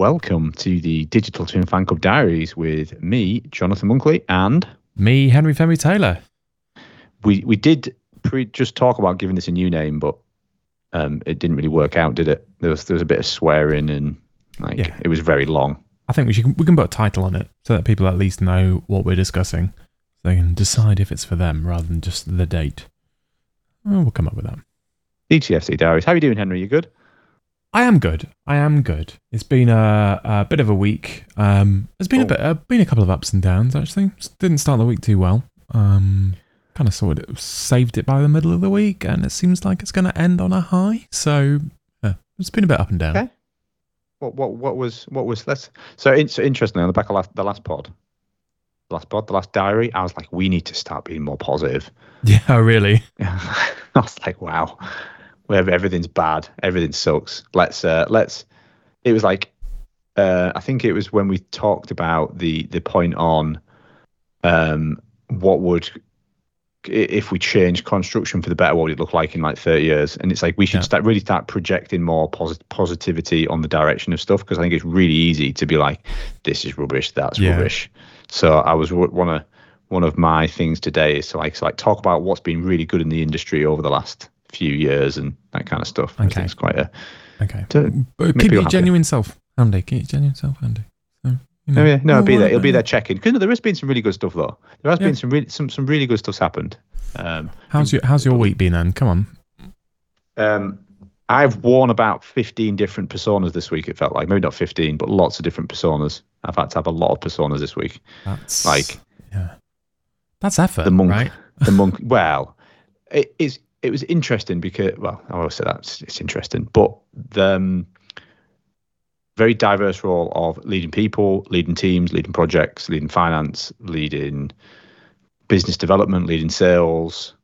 welcome to the Digital Twin Fan Club Diaries with me, Jonathan Monkley, and me, Henry Fenby-Taylor. We we did pre- just talk about giving this a new name, but um, it didn't really work out, did it? There was there was a bit of swearing and like yeah. it was very long. I think we should we can put a title on it so that people at least know what we're discussing, so they can decide if it's for them rather than just the date. Oh, we'll come up with that. DTFC Diaries. How are you doing, Henry? You good? I am good. I am good. It's been a, a bit of a week. Um, there's been oh. a bit, uh, been a couple of ups and downs actually. Didn't start the week too well. Um, kind of sort of saved it by the middle of the week, and it seems like it's going to end on a high. So yeah, it's been a bit up and down. Okay. What what what was what was let's so it's so interesting on the back of last, the last pod, the last pod, the last diary. I was like, we need to start being more positive. Yeah, really. I was like, wow where everything's bad, everything sucks. Let's uh, let's. It was like, uh, I think it was when we talked about the the point on, um, what would if we change construction for the better, what would it look like in like 30 years? And it's like we should yeah. start really start projecting more posit- positivity on the direction of stuff because I think it's really easy to be like, this is rubbish, that's yeah. rubbish. So I was one of one of my things today is to like so like talk about what's been really good in the industry over the last few years and that kind of stuff. Okay. It's quite a okay. To keep your genuine self, Andy. Keep your genuine self, Andy. So, you know, oh, yeah, no, it'll be there. It'll be there checking because no, there has been some really good stuff though. There has yeah. been some really some some really good stuff's happened. Um, how's your How's your week been then? Come on. Um, I've worn about 15 different personas this week. It felt like maybe not 15, but lots of different personas. I've had to have a lot of personas this week. That's like, yeah, that's effort. The monk, right? the monk. Well, it is it was interesting because well, I always say that it's, interesting, but the um, very diverse role of leading people, leading teams, leading projects, leading finance, leading business development, leading sales,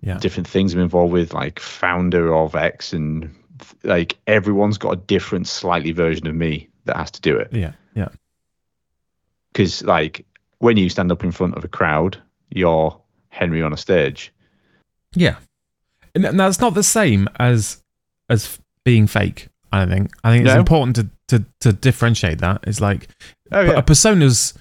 yeah. different things I'm involved with, like founder of X, and like everyone's got a different, slightly version of me that has to do it. Yeah, yeah. Because like when you stand up in front of a crowd, you're Henry on a stage. Yeah and that's not the same as as being fake. I don't think. I think it's no. important to, to to differentiate that. It's like oh, yeah. a persona's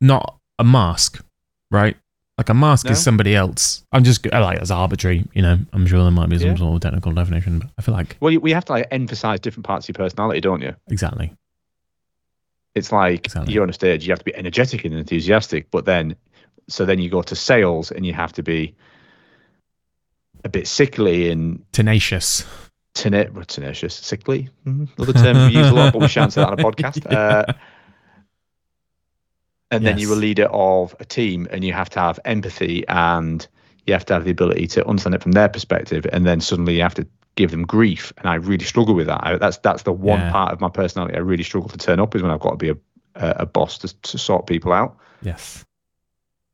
not a mask, right? Like a mask no. is somebody else. I'm just like as arbitrary, you know. I'm sure there might be some yeah. sort of technical definition, but I feel like well, we have to like emphasize different parts of your personality, don't you? Exactly. It's like exactly. you're on a stage, you have to be energetic and enthusiastic, but then so then you go to sales and you have to be a bit sickly and tenacious. Tena- tenacious, sickly. Mm-hmm. Another term we use a lot, but we shan't say that on a podcast. Uh, and yes. then you're a leader of a team, and you have to have empathy, and you have to have the ability to understand it from their perspective, and then suddenly you have to give them grief. And I really struggle with that. I, that's that's the one yeah. part of my personality I really struggle to turn up is when I've got to be a a, a boss to, to sort people out. Yes.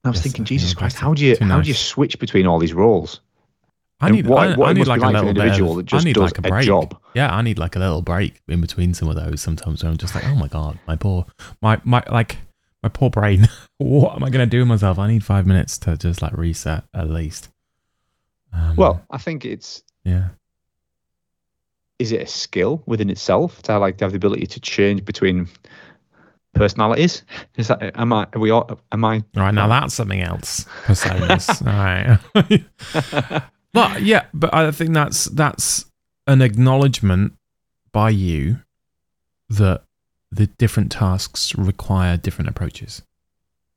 I was yes, thinking, Jesus Christ, how do you how do you switch between all these roles? I need, what, I, what I need like, like a little individual bit of, that just I need like a break. A job. Yeah, I need like a little break in between some of those sometimes where I'm just like, oh my god, my poor, my my like my poor brain. what am I gonna do with myself? I need five minutes to just like reset at least. Um, well, I think it's yeah. Is it a skill within itself to have, like to have the ability to change between personalities? Is that am I? Are we all? Am I? All right, now that's something else. Personas. all right. But yeah, but I think that's that's an acknowledgement by you that the different tasks require different approaches.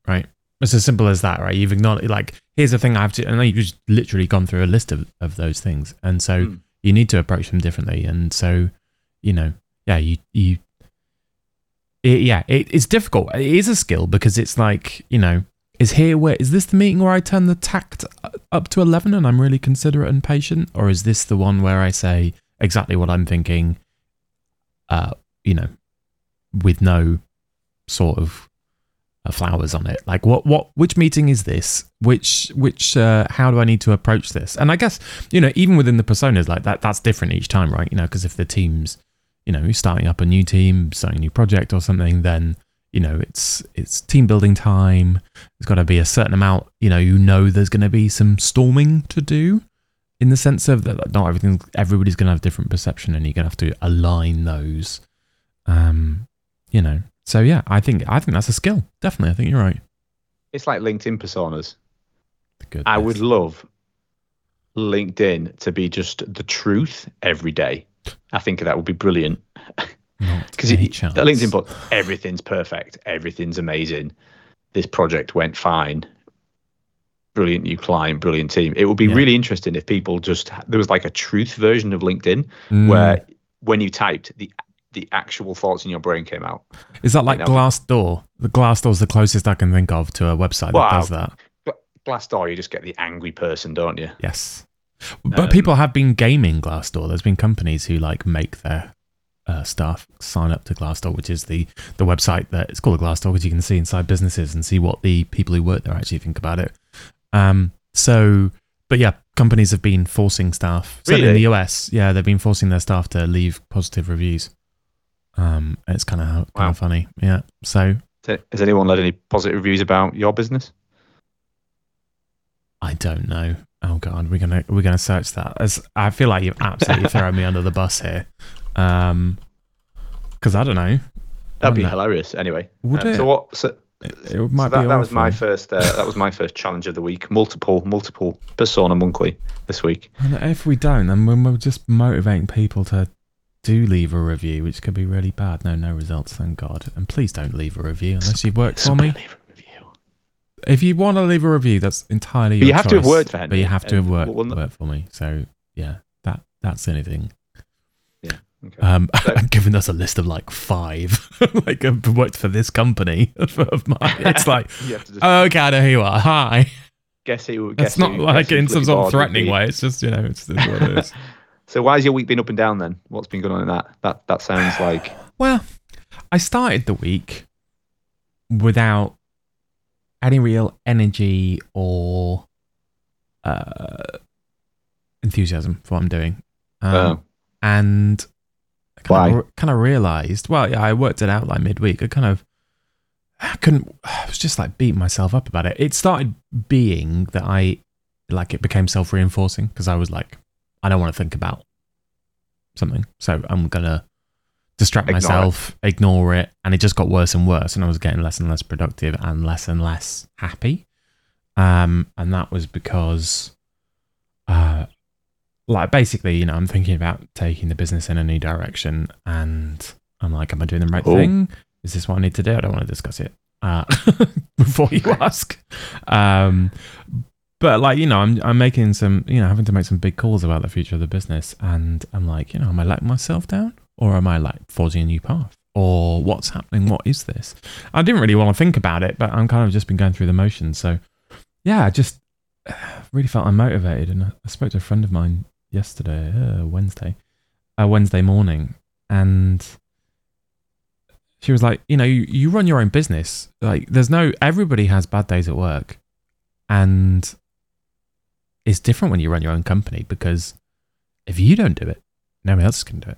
Right? It's as simple as that, right? You've acknowledged like here's the thing I have to and you've just literally gone through a list of, of those things. And so mm. you need to approach them differently. And so, you know, yeah, you you it, yeah, it, it's difficult. It is a skill because it's like, you know, is here where is this the meeting where I turn the tact up to 11 and I'm really considerate and patient? Or is this the one where I say exactly what I'm thinking uh you know with no sort of uh, flowers on it? Like what what which meeting is this? Which which uh how do I need to approach this? And I guess you know even within the personas like that that's different each time right? You know because if the team's you know starting up a new team starting a new project or something then you know it's it's team building time there's got to be a certain amount you know you know there's going to be some storming to do in the sense of that not everything everybody's going to have different perception and you're going to have to align those um you know. So yeah, I think I think that's a skill. Definitely, I think you're right. It's like LinkedIn personas. Good. I would love LinkedIn to be just the truth every day. I think that would be brilliant. Because LinkedIn put everything's perfect, everything's amazing. This project went fine. Brilliant new client, brilliant team. It would be Yeah. really interesting if people just there was like a truth version of LinkedIn Mm. where when you typed the the actual thoughts in your brain came out. Is that like know. Glassdoor? The Glassdoor's the closest I can think of to a website Wow. that does that. Glassdoor, you just get the angry person, don't you? Yes. But Um, people have been gaming Glassdoor. There's been companies who like make their uh, staff sign up to Glassdoor, which is the the website that it's called a Glassdoor because you can see inside businesses and see what the people who work there actually think about it. Um. So, but yeah, companies have been forcing staff. Certainly in the US, yeah, they've been forcing their staff to leave positive reviews. Um, it's kind of kind Wow. of funny, yeah. So Has anyone led any positive reviews about your business? I don't know. Oh god, we're gonna we're gonna search that. As I feel like you've absolutely thrown me under the bus here. Um, because I don't know. That'd be hilarious. Anyway, Would Um, it? so what? So, It, it so might that, be. that was my first. Uh, that was my first challenge of the week. Multiple, multiple persona monthly this week. And if we don't, then we're just motivating people to do leave a review, which could be really bad. No, no results, thank God. And please don't leave a review unless you've worked for me. Leave a review. If you want to leave a review, that's entirely But your you have to have choice, worked for But you have to have worked, we'll worked for me. So yeah, that that's the only thing. Okay. Um, So- giving us a list of like five, like I've worked for this company of mine. It's like, you have to just oh, okay, I know who you are. Hi. guess who. Guess It's not who- like guess in some sort of threatening way. It's just you know, it's, it's what it is. So why has your week been up and down then? What's been going on in that? That that sounds like Well, I started the week without any real energy or uh, enthusiasm for what I'm doing. Um, Oh. and Why? kind of, kind of realized, well, yeah, I worked it out like midweek. I kind of, I couldn't, I was just like beating myself up about it. It started being that I, like, it became self reinforcing because I was like, I don't want to think about something. So I'm going to distract Ignore it. myself, ignore it. And it just got worse and worse. And I was getting less and less productive and less and less happy. Um, and that was because, uh, like basically, you know, I'm thinking about taking the business in a new direction, and I'm like, am I doing the right Oh. thing? Is this what I need to do? I don't want to discuss it uh, before you ask. Um, but like, you know, I'm I'm making some, you know, having to make some big calls about the future of the business, and I'm like, you know, am I letting myself down, or am I like forging a new path? Or what's happening? What is this? I didn't really want to think about it, but I'm kind of just been going through the motions. So, yeah, I just really felt unmotivated. And I spoke to a friend of mine yesterday, uh, Wednesday, uh, Wednesday morning, and she was like, you know, you, you run your own business. Like, there's no, everybody has bad days at work. And it's different when you run your own company because if you don't do it, nobody else can do it.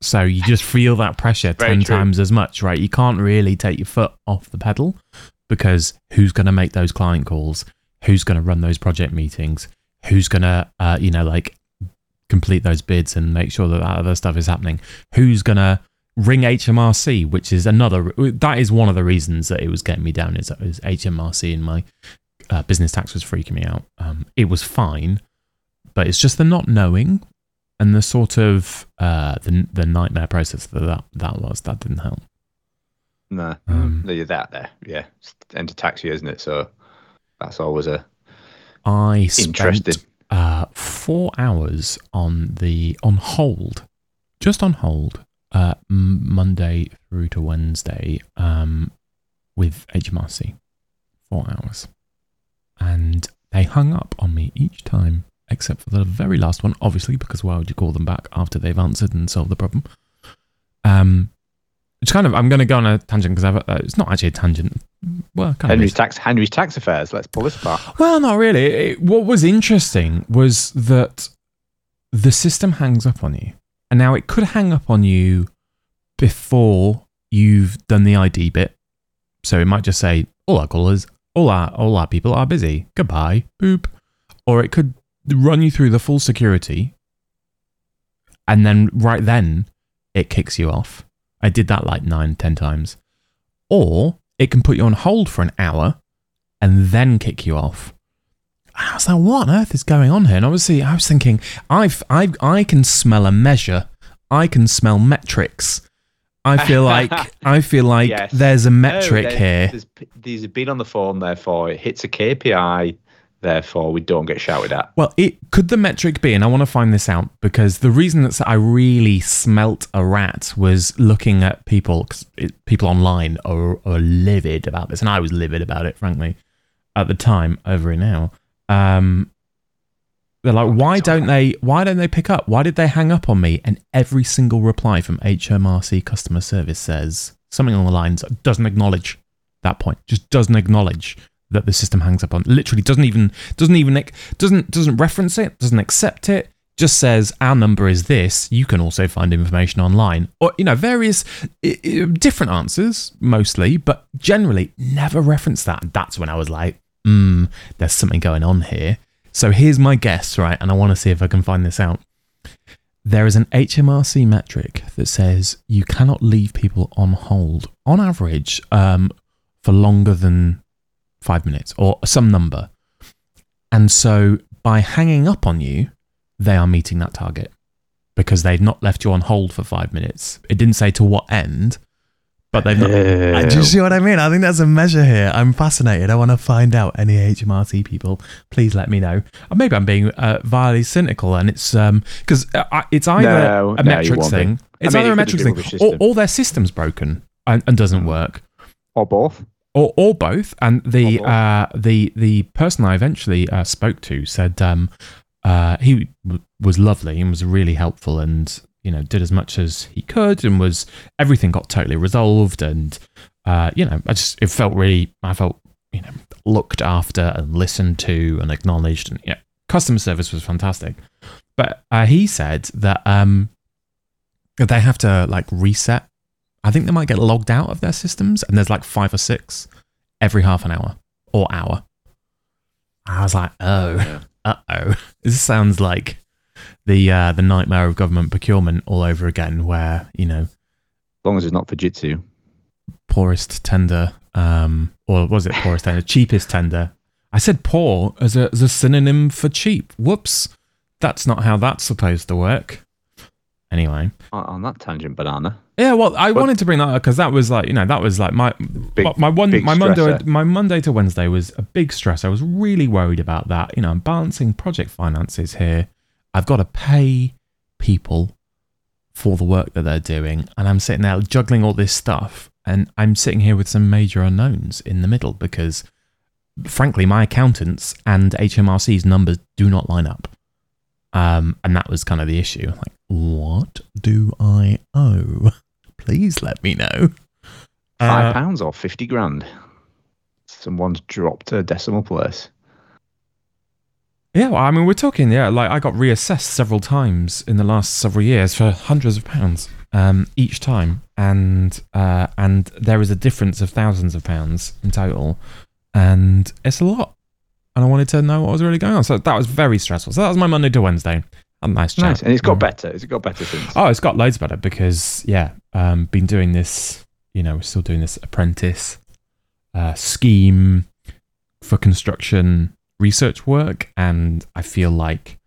So you just feel that pressure 10 true. times as much, right? You can't really take your foot off the pedal because who's going to make those client calls? Who's going to run those project meetings? Who's going to, uh, you know, like complete those bids and make sure that that other stuff is happening? Who's going to ring HMRC, which is another, that is one of the reasons that it was getting me down is, is HMRC and my uh, business tax was freaking me out. Um, it was fine, but it's just the not knowing and the sort of uh, the the nightmare process that that, that was that didn't help. no, Um, that there. Yeah, it's end of tax year, isn't it? So that's always a I spent interesting. Uh, four hours on the on hold, just on hold, uh, Monday through to Wednesday, um, with HMRC, four hours, and they hung up on me each time, except for the very last one, obviously, because why would you call them back after they've answered and solved the problem? Um, it's kind of I'm going to go on a tangent because uh, it's not actually a tangent. Well, kind of Henry's is. tax Henry's tax affairs. Let's pull this apart. Well, not really. It, what was interesting was that the system hangs up on you. And now it could hang up on you before you've done the ID bit. So it might just say, all our callers, all our, all our people are busy. Goodbye. Boop. Or it could run you through the full security. And then right then it kicks you off I did that like nine, ten times. Or it can put you on hold for an hour and then kick you off. I was like, what on earth is going on here? And obviously, I was thinking, I've, I, I can smell a measure. I can smell metrics. I feel like I feel like Yes. there's a metric there- here. there's have been on the phone, therefore it hits a KPI, therefore we don't get shouted at. Well, it could the metric be, and I want to find this out because the reason that I really smelt a rat was looking at people, 'cause it, people online are, are livid about this, and I was livid about it, frankly, at the time over it now. Um, they're like, why don't they? Why don't they pick up? Why did they hang up on me? And every single reply from HMRC customer service says something along the lines doesn't acknowledge that point, just doesn't acknowledge that the system hangs up on. Literally doesn't even doesn't even doesn't doesn't reference it, doesn't accept it. Just says our number is this. You can also find information online, or you know various different answers mostly, but generally never reference that. That's when I was like, hmm, there's something going on here. So here's my guess, right? And I want to see if I can find this out. There is an HMRC metric that says you cannot leave people on hold on average um, for longer than five minutes or some number. And so by hanging up on you, they are meeting that target because they've not left you on hold for five minutes. It didn't say to what end, but they've not. Uh, Do you see what I mean? I think that's a measure here. I'm fascinated. I want to find out any HMRC people. Please let me know. Or maybe I'm being uh, vilely cynical, and it's um because uh, it's either No, a no, you metrics won't be. thing. I It's mean, it either a could metrics thing, or, or their system's broken and, and doesn't work or both. Or, or both. And the Or uh, the the person I eventually uh, spoke to said um, uh, he w- was lovely and was really helpful, and you know did as much as he could, and was everything got totally resolved, and uh, you know I just it felt really I felt you know looked after and listened to and acknowledged, and yeah, customer service was fantastic. But uh, he said that um, that they have to like reset I think they might get logged out of their systems, and there's like five or six every half an hour or hour. I was like, oh, Yeah. uh oh, this sounds like the uh, the nightmare of government procurement all over again, where you know As long as it's not Fujitsu. poorest tender, um, or was it poorest tender, cheapest tender? I said poor as a as a synonym for cheap. Whoops, that's not how that's supposed to work. Anyway, On, on that tangent, banana. Yeah, well, I wanted to bring that up because that was like, you know, that was like my Big- my one my Monday stressor. my Monday to Wednesday was a big stress. I was really worried about that. You know, I'm balancing project finances here. I've got to pay people for the work that they're doing, and I'm sitting there juggling all this stuff, and I'm sitting here with some major unknowns in the middle because, frankly, my accountants and HMRC's numbers do not line up. Um, and that was kind of the issue. Like, what do I owe? Please let me know. Five Uh, pounds or fifty grand. Someone's dropped a decimal place. yeah, well, I mean, we're talking, yeah, like I got reassessed several times in the last several years for hundreds of pounds um, each time, and uh, and there is a difference of thousands of pounds in total, and it's a lot. And I wanted to know what was really going on, so that was very stressful. So that was my Monday to Wednesday. A nice chat. Nice, and it's got Mhm. better. It's got better since. Oh, it's got loads better because yeah, um, been doing this. You know, we're still doing this apprentice uh, scheme for construction research work, and I feel like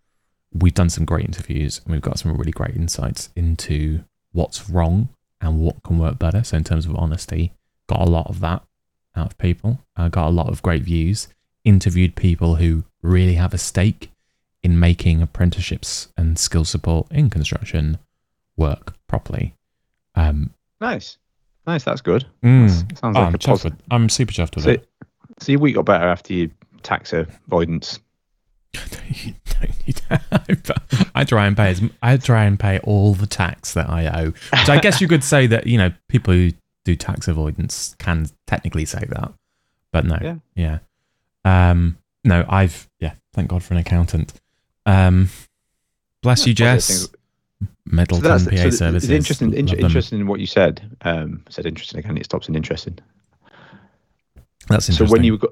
we've done some great interviews and we've got some really great insights into what's wrong and what can work better. So in terms of honesty, got a lot of that out of people. I got a lot of great views. Interviewed people who really have a stake in making apprenticeships and skill support in construction work properly. Um, Nice, nice. That's good. mm. That's- sounds Oh, like I'm, a chuffed positive. with, I'm super chuffed with So, it. so your week got better after your tax avoidance. You don't need to- I try and pay. As, I try and pay all the tax that I owe. So I guess you could say that you know people who do tax avoidance can technically say that, but no, Yeah. yeah, Um, no, I've yeah. Thank God for an accountant. Um, bless you, Jess. Middleton So PA so services. It's interesting. Inter- interesting in what you said. Um, I said interesting again. It stops in interesting. That's interesting. So when you go,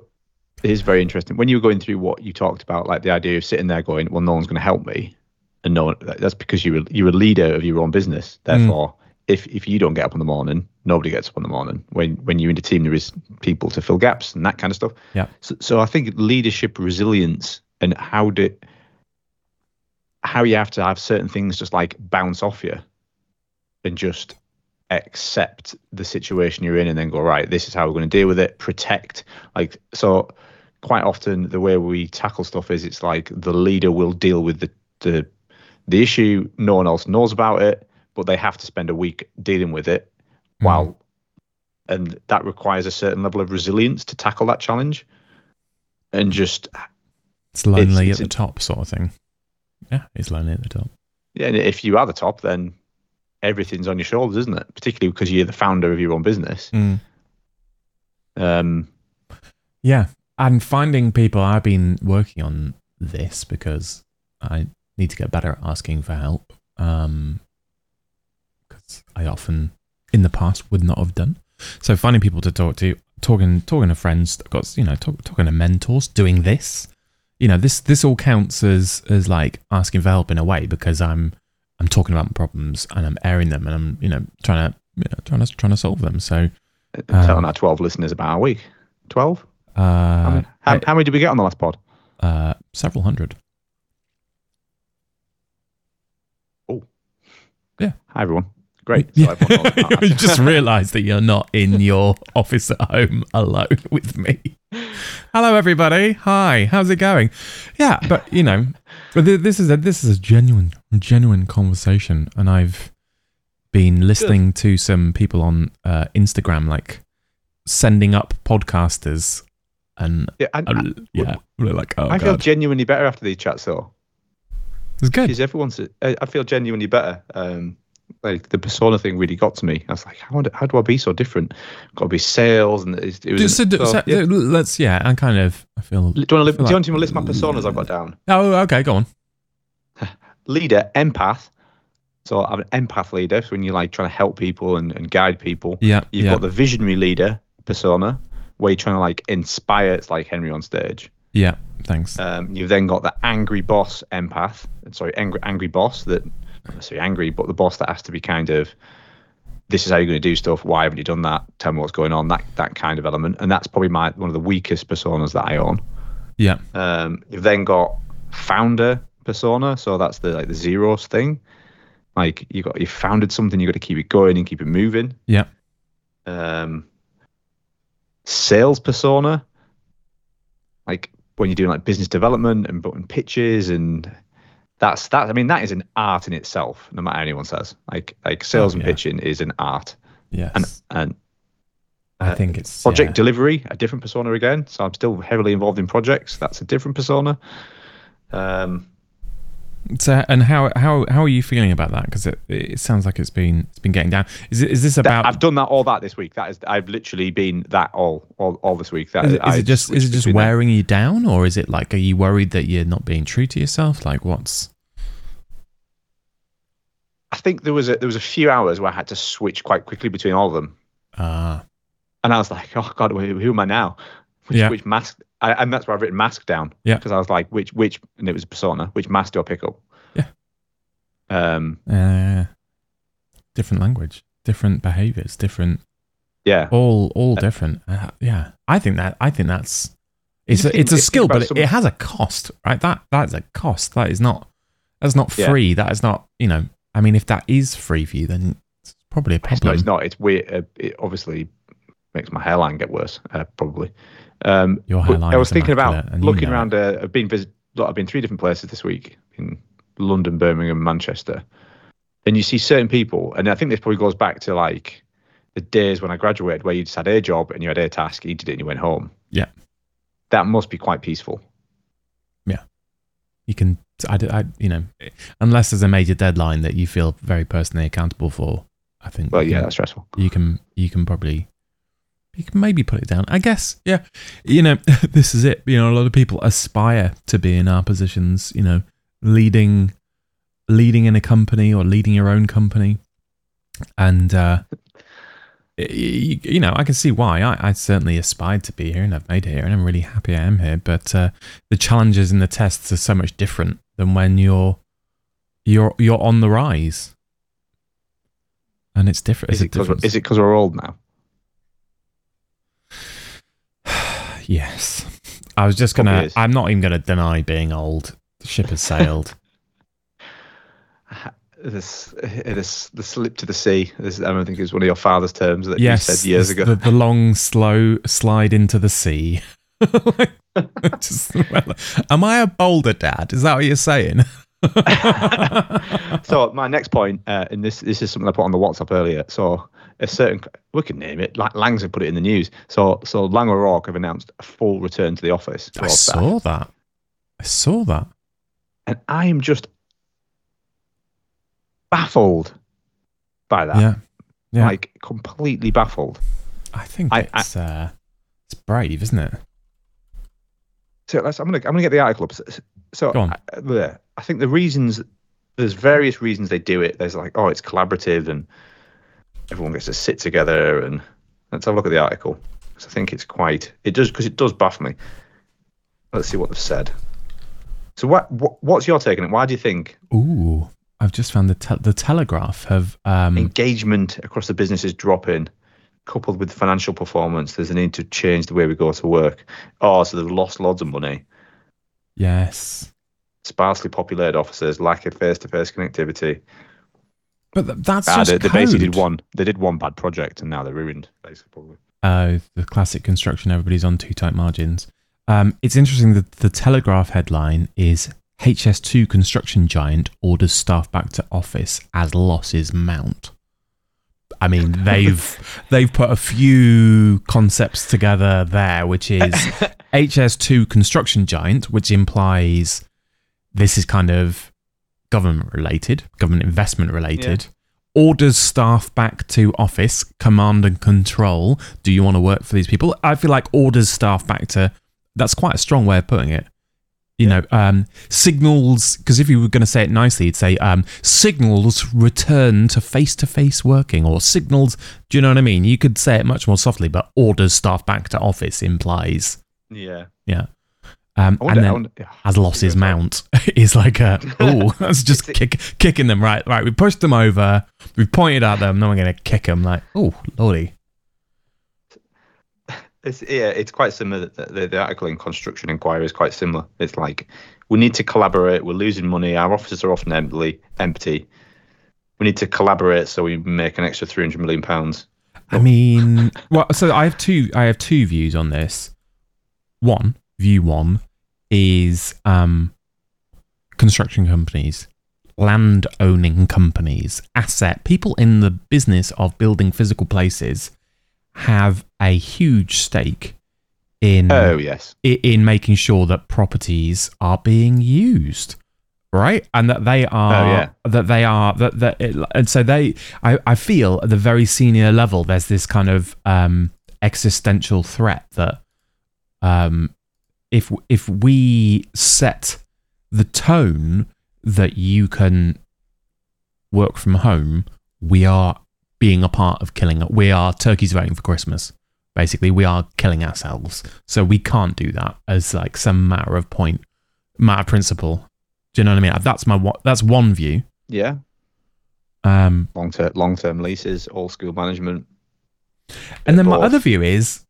it is very interesting. When you were going through what you talked about, like the idea of sitting there going, "Well, no one's going to help me," and no one. That's because you were you're a leader of your own business. Mm. Therefore, if if you don't get up in the morning, nobody gets up in the morning. When when you're in a team, there is people to fill gaps and that kind of stuff. Yeah. So, so I think leadership resilience and how do how you have to have certain things just like bounce off you and just accept the situation you're in and then go right this is how we're going to deal with it protect like so quite often the way we tackle stuff is it's like the leader will deal with the the the issue no one else knows about it but they have to spend a week dealing with it while and that requires a certain level of resilience to tackle that challenge and just It's lonely it's at the top, sort of thing. Yeah, it's lonely at the top. yeah and if you are the top then everything's on your shoulders isn't it particularly because you're the founder of your own business um Yeah, and finding people. I've been working on this because I need to get better at asking for help. Um, because I often, in the past, would not have done. So finding people to talk to, talking, talking to friends, got you know, talk, talking to mentors, doing this. You know, this this all counts as as like asking for help in a way because I'm I'm talking about my problems and I'm airing them and I'm you know trying to you know, trying to trying to solve them. So telling our 12 listeners about our week 12 uh, how, many, how, how many did we get on the last pod uh, several hundred. Oh, yeah. hi everyone great Yeah. So knows you just realised that you're not in your office at home alone with me. Hello, everybody. Hi. How's it going? Yeah, but you know, but this is a this is a genuine genuine conversation, and I've been listening to some people on uh, Instagram like sending up podcasters, and yeah, and, uh, yeah, like, oh I feel genuinely better after these chats though it's good. because everyone's I I feel genuinely better um like the persona thing really got to me I was like how, do- how do I be so different got to be sales and it, it was to do- so, so- yeah. let's yeah, I'm kind of I feel. do you want to feel do you want to list my personas I've got down Oh, okay, go on. leader empath so I'm an empath leader so when you're like trying to help people and, and guide people Yeah, You've yeah, got the visionary leader persona, where you're trying to like inspire. It's like Henry on stage. yeah. Thanks. Um, you've then got the angry boss empath. Sorry, angry angry boss that. Not necessarily angry, but the boss that has to be kind of. This is how you're going to do stuff. Why haven't you done that? Tell me what's going on. That that kind of element, and that's probably my one of the weakest personas that I own. yeah, Um, you've then got founder persona, so that's the like the zeros thing. Like you got you founded something, you got to keep it going and keep it moving yeah. um, sales persona, like when you're doing like business development and putting pitches and that's that. I mean, that is an art in itself. No matter what anyone says, like like sales Oh, and yeah. pitching is an art. Yes. And and I uh, think it's project yeah. delivery, a different persona again. So I'm still heavily involved in projects. That's a different persona. Um, So, and how how how are you feeling about that? Because it, it sounds like it's been it's been getting down. Is it is this about? I've done that all that this week. That is, I've literally been that all all, all this week. That is it, is I it just is it just wearing you down, or is it like are you worried that you're not being true to yourself? Like what's I think there was a there was a few hours where I had to switch quite quickly between all of them, uh and I was like, oh god, who, who am I now? Which, Yeah. which mask? I, and that's why I've written mask down. Yeah. Because I was like, which which, and it was persona. Which mask do I pick up? Yeah. Um. uh, different language, different behaviors, different Yeah. all all different. Uh, yeah, I think that I think that's it's a, think- it's a if you think skill, but it, some- it has a cost, right? That that's a cost. That is not that's not Yeah. free. That is not you know. I mean, if that is free for you, then it's probably a It's, no, it's not. It's weird. Uh, it obviously makes my hairline get worse. Uh, probably. Um, Your hairline I was thinking about looking around. Uh, I've been visit. I've been three different places this week in London, Birmingham, Manchester, and you see certain people, and I think this probably goes back to like the days when I graduated, where you just had a job and you had a task, you did it, and you went home. Yeah. that must be quite peaceful. Yeah, you can I, I you know unless there's a major deadline that you feel very personally accountable for i think Well, yeah, can, that's stressful. you can you can probably you can maybe put it down i guess yeah you know this is it you know a lot of people aspire to be in our positions you know leading leading in a company or leading your own company and uh you, you know, I can see why. I, I certainly aspired to be here, and I've made it here, and I'm really happy I am here. But uh, the challenges and the tests are so much different than when you're you're you're on the rise. and it's different. Is it because difference. is it because we're old now? Yes. I was just gonna. I'm not even gonna deny being old. The ship has sailed. This, this, the slip to the sea. This, I don't think it's one of your father's terms that yes, you said years ago. The, the long, slow slide into the sea. Just- well, am I a boulder dad? Is that what you're saying? so my next point, uh, and this this is something I put on the WhatsApp earlier. So a certain we can name it. Like Laings have put it in the news. So so Laing O'Rourke have announced a full return to the office. I saw that. I saw that. and I am just baffled by that. Yeah, yeah. Like completely baffled. I think I- I- it's uh, it's brave, isn't it? So let's. I'm gonna. I'm gonna get the article up. So- So. I. I think the reasons. There's various reasons they do it. There's like, oh, it's collaborative and everyone gets to sit together. And let's have a look at the article. Because I think it's quite. It does because it does baffle me. Let's see what they've said. So what, what what's your take on it? Why do you think Ooh, I've just found the te- the Telegraph have um engagement across the business is dropping, coupled with financial performance? There's a need to change the way we go to work. Oh, so they've lost loads of money. yes, Sparsely populated offices, lack of face-to-face connectivity. But th- that's just they, they basically did one. They did one bad project, and now they're ruined. Basically, probably. uh, the classic construction. Everybody's on too tight margins. Um, it's interesting that the Telegraph headline is HS2 construction giant orders staff back to office as losses mount. I mean, they've they've put a few concepts together there, which is HS2 construction giant, which implies this is kind of government related, government investment related. Orders staff back to office, command and control. Do you want to work for these people? I feel like orders staff back to that's quite a strong way of putting it. You know, um, signals, because if you were going to say it nicely, you'd say um, signals return to face to face working or signals. Do you know what I mean? You could say it much more softly, but orders staff back to office implies, Yeah. yeah. Um, wonder, and then wonder- yeah. as losses mount is like a oh that's just kick, kicking them right right we pushed them over we've pointed at them now we're going to kick them like oh lordy It's, yeah, it's quite similar. The, the, the article in Construction Enquirer is quite similar. It's like we need to collaborate. We're losing money. Our offices are often empty. Empty. We need to collaborate so we make an extra three hundred million pounds. I mean well so I have two I have two views on this one view one is um construction companies land owning companies asset people in the business of building physical places have a huge stake in Oh yes. in making sure that properties are being used right and that they are Oh, yeah. that they are that that it, and so they I, I feel at the very senior level there's this kind of um existential threat that um if if we set the tone that you can work from home we are being a part of killing it we are turkeys voting for christmas. Basically we are killing ourselves. So we can't do that as like some matter of point matter of principle. Do you know what i mean? That's my one that's one view. Yeah. um Long term, long term leases, all school management. and then my other view is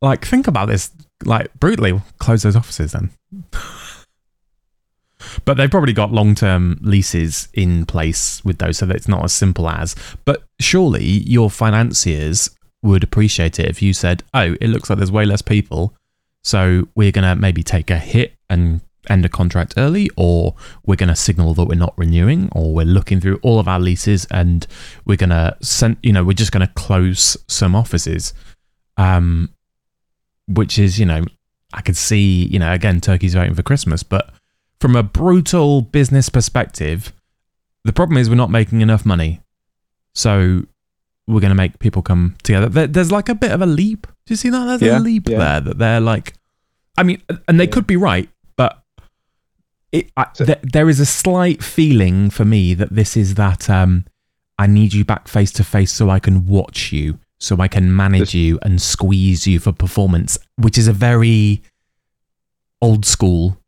like think about this like brutally close those offices then. But they've probably got long-term leases in place with those so that it's not as simple as. But surely your financiers would appreciate it if you said oh it looks like there's way less people so we're going to maybe take a hit and end a contract early or we're going to signal that we're not renewing or we're looking through all of our leases and we're going to send you know we're just going to close some offices. Um which is you know i could see you know again turkey's voting for christmas but from a brutal business perspective the problem is we're not making enough money. So we're going to make people come together. There's like a bit of a leap. Do you see that? There's Yeah, a leap yeah. there that they're like i mean and they Yeah. could be right but it, I, So- there, there is a slight feeling for me that this is that um, I need you back face to face so I can watch you, so I can manage This- you and squeeze you for performance, which is a very old school,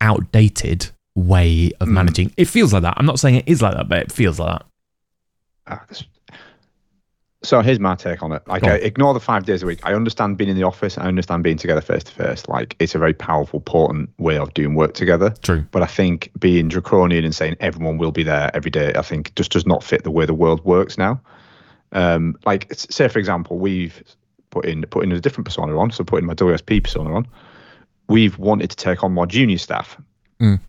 outdated way of Mm. managing. It feels like that. I'm not saying it is like that, but it feels like that. This- So here's my take on it. Like, Go on. I ignore the five days a week. I understand being in the office. I understand being together face to face. Like, it's a very powerful, important way of doing work together. True. But I think being draconian and saying everyone will be there every day, I think just does not fit the way the world works now. Um, like, say for example, we've put in put in a different persona on, so putting my WSP persona on. We've wanted to take on more junior staff, Mm.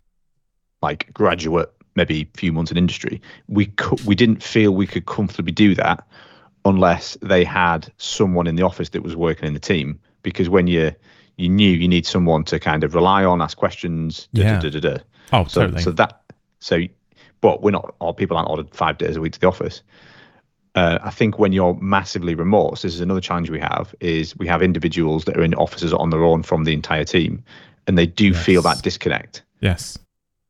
like graduate, maybe a few months in industry. We could, we didn't feel we could comfortably do that unless they had someone in the office that was working in the team. Because when you you knew you need someone to kind of rely on, ask questions, Yeah. da, da, da, da. Oh, So, totally. so that so, but we're not. All people aren't ordered five days a week to the office. Uh, I think when you're massively remote, this is another challenge we have. Is we have individuals that are in offices on their own from the entire team, and they do feel that disconnect yes.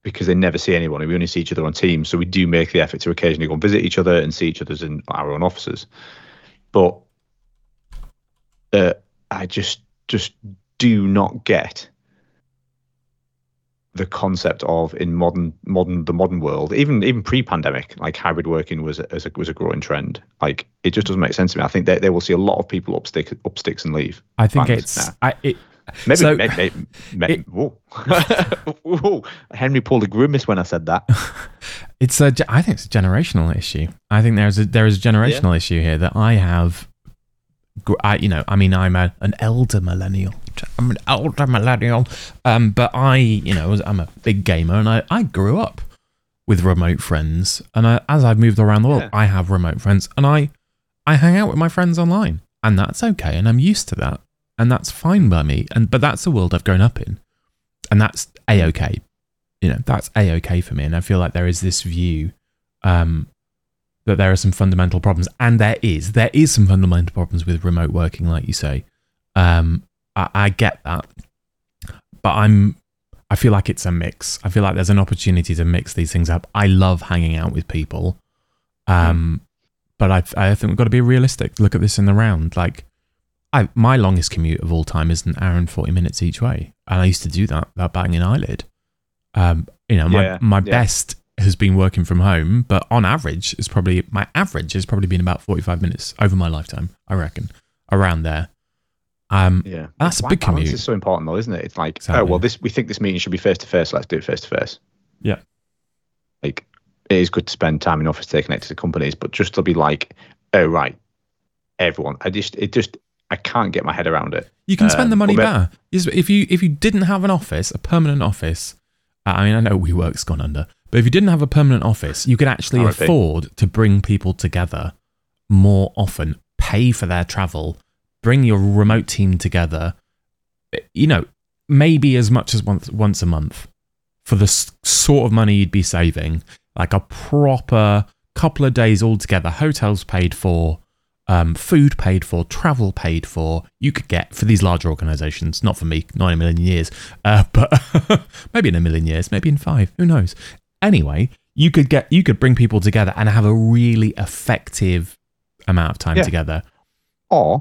because they never see anyone. We only see each other on Teams, so we do make the effort to occasionally go and visit each other and see each other's in our own offices. But uh, I just just do not get the concept of in modern modern the modern world, even even pre-pandemic, like hybrid working was a, was a, was a growing trend. Like it just doesn't make sense to me. I think they, they will see a lot of people up stick up sticks and leave. I think Fans, it's nah. I, it, Maybe, So- maybe, maybe, maybe it- whoa. Whoa. Henry pulled a grimace when I said that. It's a. I think it's a generational issue. I think there's a there is a generational issue here that I have. I you know I mean I'm a, an elder millennial. I'm an elder millennial. Um, but I you know I'm a big gamer and I I grew up with remote friends and I, as I've moved around the world Yeah. I have remote friends and I I hang out with my friends online and that's okay and I'm used to that and that's fine by me and but that's the world I've grown up in and that's a okay you know that's a okay for me and i feel like there is this view um that there are some fundamental problems and there is. There is some fundamental problems with remote working like you say. Um i, I get that. But i'm i feel like it's a mix. I feel like there's an opportunity to mix these things up. I love hanging out with people. Um but i i think we've got to be realistic. Look at this in the round. Like I, my longest commute of all time is an hour and 40 minutes each way. And I used to do that without banging an eyelid. Um, you know, my, Yeah, my yeah. best has been working from home, but on average, it's probably, my average has probably been about 45 minutes over my lifetime, I reckon, around there. Um, Yeah, That's a big balance commute. is so important, though, isn't it? It's like, oh well, this we think this meeting should be face to face. Let's do it face to face. Yeah. Like, it is good to spend time in office, stay connected to the companies, but just to be like, oh right, everyone. I just, it just, I can't get my head around it. You can spend Um, the money better. If you if you didn't have an office, a permanent office, I mean, I know WeWork's gone under, but if you didn't have a permanent office, you could actually oh, RIP. afford to bring people together more often, pay for their travel, bring your remote team together. You know, maybe as much as once once a month for the sort of money you'd be saving, like a proper couple of days all together, hotels paid for, um, food paid for, travel paid for, you could get for these larger organizations, not for me, not in a million years, uh, but maybe in a million years, maybe in five, who knows? Anyway, you could get, you could bring people together and have a really effective amount of time Yeah. together. Or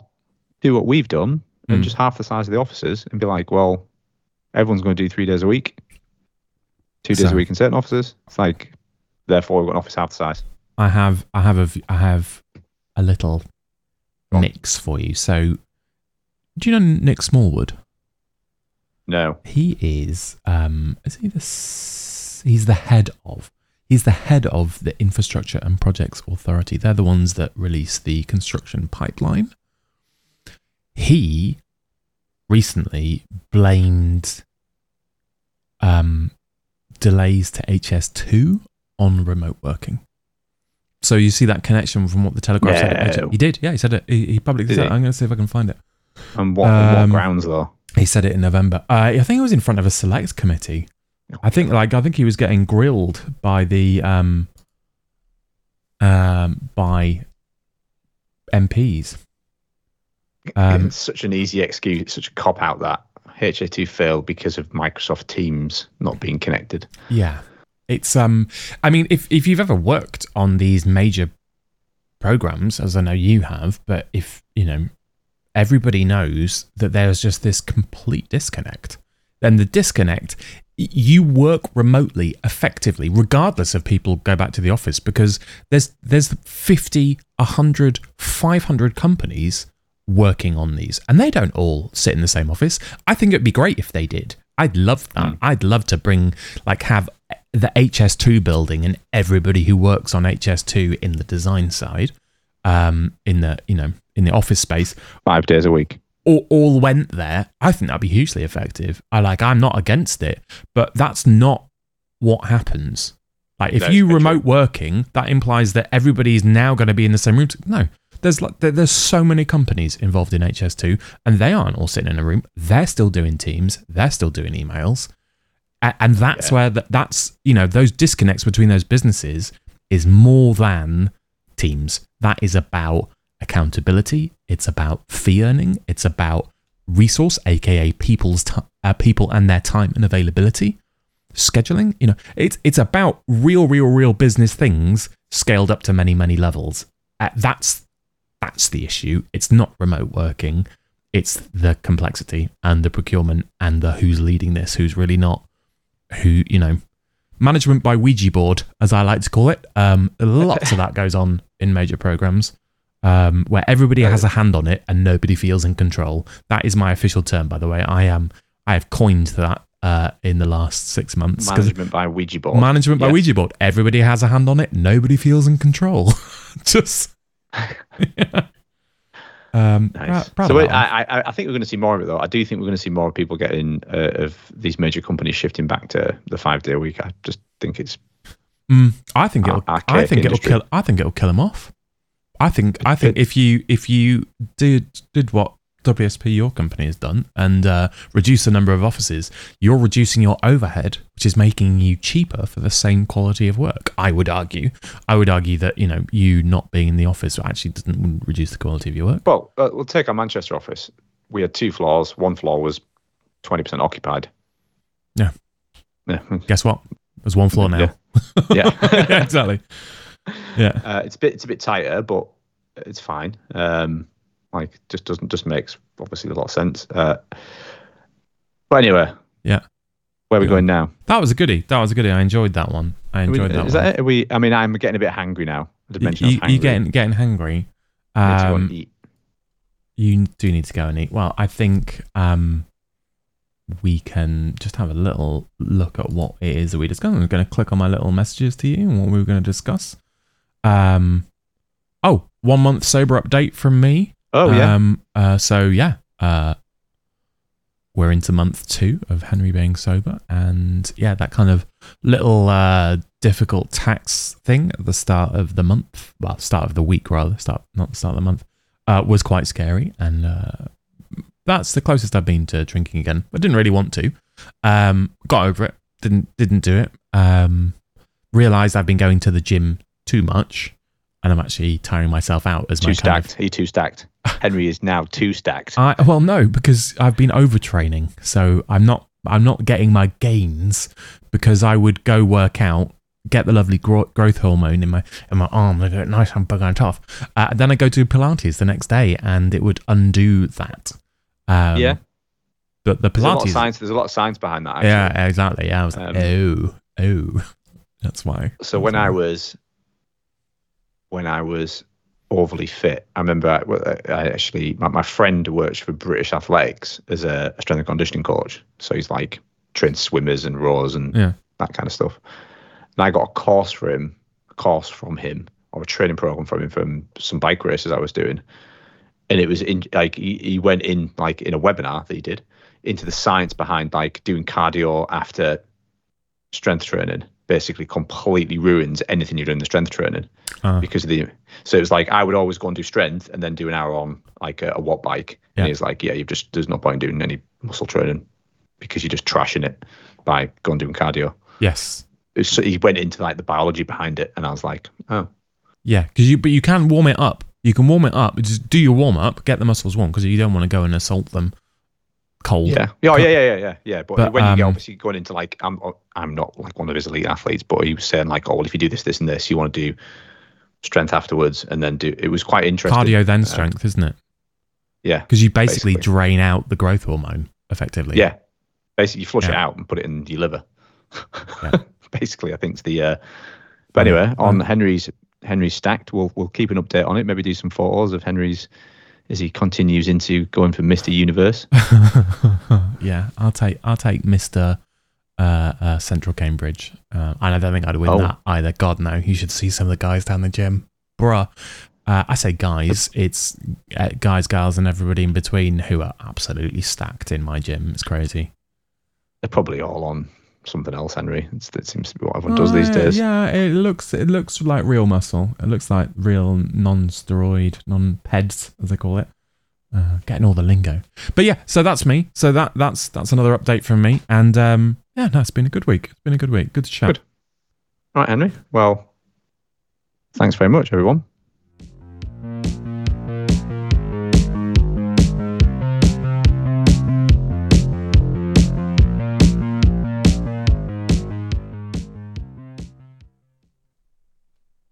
do what we've done and Mm. just half the size of the offices and be like, well, everyone's going to do three days a week, two days So- a week in certain offices. It's like, therefore, we've got an office half the size. I have, I have a, I have a little. Mix for you. So, do you know Nick Smallwood? No. he is um is he the he's the head of he's the head of the infrastructure and projects authority they're the ones that release the construction pipeline he recently blamed um delays to HS2 on remote working so you see that connection from what the telegraph said No. he did yeah he said it he, he publicly Did said he? it. i'm going to see if i can find it And what, on Um, what grounds, though? he said it in November. Uh, I think it was in front of a select committee. I think like I think he was getting grilled by the um um by MPs. Um, it's such an easy excuse, such a cop out that HS2 failed because of Microsoft Teams not being connected. Yeah. It's um I mean if if you've ever worked on these major programs as I know you have, but if, you know, everybody knows that there's just this complete disconnect. then the disconnect you work remotely effectively regardless of people go back to the office because there's there's 50 100 500 companies working on these and they don't all sit in the same office i think it'd be great if they did i'd love that mm. i'd love to bring like have the hs2 building and everybody who works on hs2 in the design side um in the you know in the office space 5 days a week all, all went there, I think that'd be hugely effective. I like I'm not against it, but that's not what happens. Like if you remote true. working, that implies that everybody is now going to be in the same room. No, there's like there's so many companies involved in HS2, and they aren't all sitting in a room. They're still doing Teams. They're still doing emails, and that's yeah. where that's you know those disconnects between those businesses is more than Teams. That is about accountability. It's about fee earning. It's about resource, aka people's t- uh, people and their time and availability. Scheduling, you know, it's it's about real, real, real business things scaled up to many, many levels. Uh, that's that's the issue. It's not remote working. It's the complexity and the procurement and the who's leading this, who's really not, who you know, management by Ouija board, as I like to call it. Um, lots of that goes on in major programs um, where everybody has a hand on it and nobody feels in control. That is my official term, by the way. I am I have coined that uh, in the last six months. Management by Ouija board. Management yes. by Ouija board. Everybody has a hand on it. Nobody feels in control. Just. Um, nice. so I, I, I, think we're going to see more of it though. I do think we're going to see more of people getting uh, of these major companies shifting back to the five day week. I just think it's. Mm, I think it'll. I think industry. it'll kill. I think it'll kill them off. I think I think if you if you did did what WSP your company has done and uh, reduce the number of offices, you're reducing your overhead, which is making you cheaper for the same quality of work. I would argue. I would argue that you know you not being in the office actually doesn't reduce the quality of your work. Well, uh, we'll take our Manchester office. We had two floors. One floor was twenty percent occupied. Yeah. Yeah. Guess what? There's one floor now. Yeah. yeah. yeah exactly yeah, uh, it's a bit it's a bit tighter, but it's fine. Um, like just doesn't just makes obviously a lot of sense. Uh, but anyway, yeah. Where are we yeah. going now? That was a goodie. That was a goodie. I enjoyed that one. I enjoyed we, that. Is one. that we? I mean, I'm getting a bit hangry now. I mention you, you getting getting hungry. Um, you do need to go and eat. Well, I think um, we can just have a little look at what it is that we discussed. I'm going to click on my little messages to you and what we were going to discuss. Um, oh, one month sober update from me. Oh yeah. Um, uh, so yeah, uh, we're into month two of Henry being sober, and yeah, that kind of little uh, difficult tax thing at the start of the month, well, start of the week rather, start not the start of the month, uh, was quite scary, and uh, that's the closest I've been to drinking again. I didn't really want to. Um, got over it. Didn't didn't do it. Um, realized I've been going to the gym too much, and I'm actually tiring myself out as too my stacked. Kind of... Are you too stacked? Henry is now too stacked. I, well, no, because I've been overtraining, so I'm not. I'm not getting my gains because I would go work out, get the lovely gro- growth hormone in my in my arm, go nice and big and tough. Uh, then I go to Pilates the next day, and it would undo that. Um, yeah. But the Pilates. There's a lot of science. There's a lot of science behind that. Actually. Yeah, exactly. Yeah, I was like, um, oh, oh, that's why. So when I was when I was overly fit. I remember I, I actually, my, my, friend works for British Athletics as a, a, strength and conditioning coach. So he's like trained swimmers and rowers and yeah. that kind of stuff. And I got a course for him, a course from him, or a training program from him from some bike races I was doing. And it was in like he, he went in like in a webinar that he did into the science behind like doing cardio after strength training basically completely ruins anything you're doing the strength training. Uh. because of the so it was like I would always go and do strength and then do an hour on like a, a watt bike. Yeah. and he's like yeah you've just there's no point doing any muscle training because you're just trashing it by going doing cardio. Yes. So he went into like the biology behind it and I was like oh. Yeah because you but you can warm it up. You can warm it up. Just do your warm up get the muscles warm because you don't want to go and assault them cold. Yeah. Oh, yeah, yeah, yeah, yeah, yeah. But, but when you um, get obviously going into like, I'm, I'm not like one of his elite athletes, but he was saying like, oh, well, if you do this, this, and this, you want to do strength afterwards, and then do. It was quite interesting. Cardio then uh, strength, isn't it? Yeah. Because you basically, basically, drain out the growth hormone effectively. Yeah. Basically, you flush it out and put it in your liver. Yeah. Basically, I think it's the. Uh, but Um, anyway, on um, Henry's Henry's stacked, we'll we'll keep an update on it. Maybe do some photos of Henry's as he continues into going for Mister Universe. yeah, I'll take I'll take Mister uh, uh, Central Cambridge, uh, and I don't think I'd win Oh. that either. God no, you should see some of the guys down the gym, bruh. Uh, I say guys, it's uh, guys, gals, and everybody in between who are absolutely stacked in my gym. It's crazy. They're probably all on something else, Henry. It's, that seems to be what everyone does these Uh, days. Yeah, it looks it looks like real muscle. It looks like real non-steroid, non-peds as they call it. Uh, getting all the lingo, but yeah. So that's me. So that that's that's another update from me. And um, yeah, no, it's been a good week. It's been a good week. Good to chat. Good. All right, Henry. Well, thanks very much, everyone.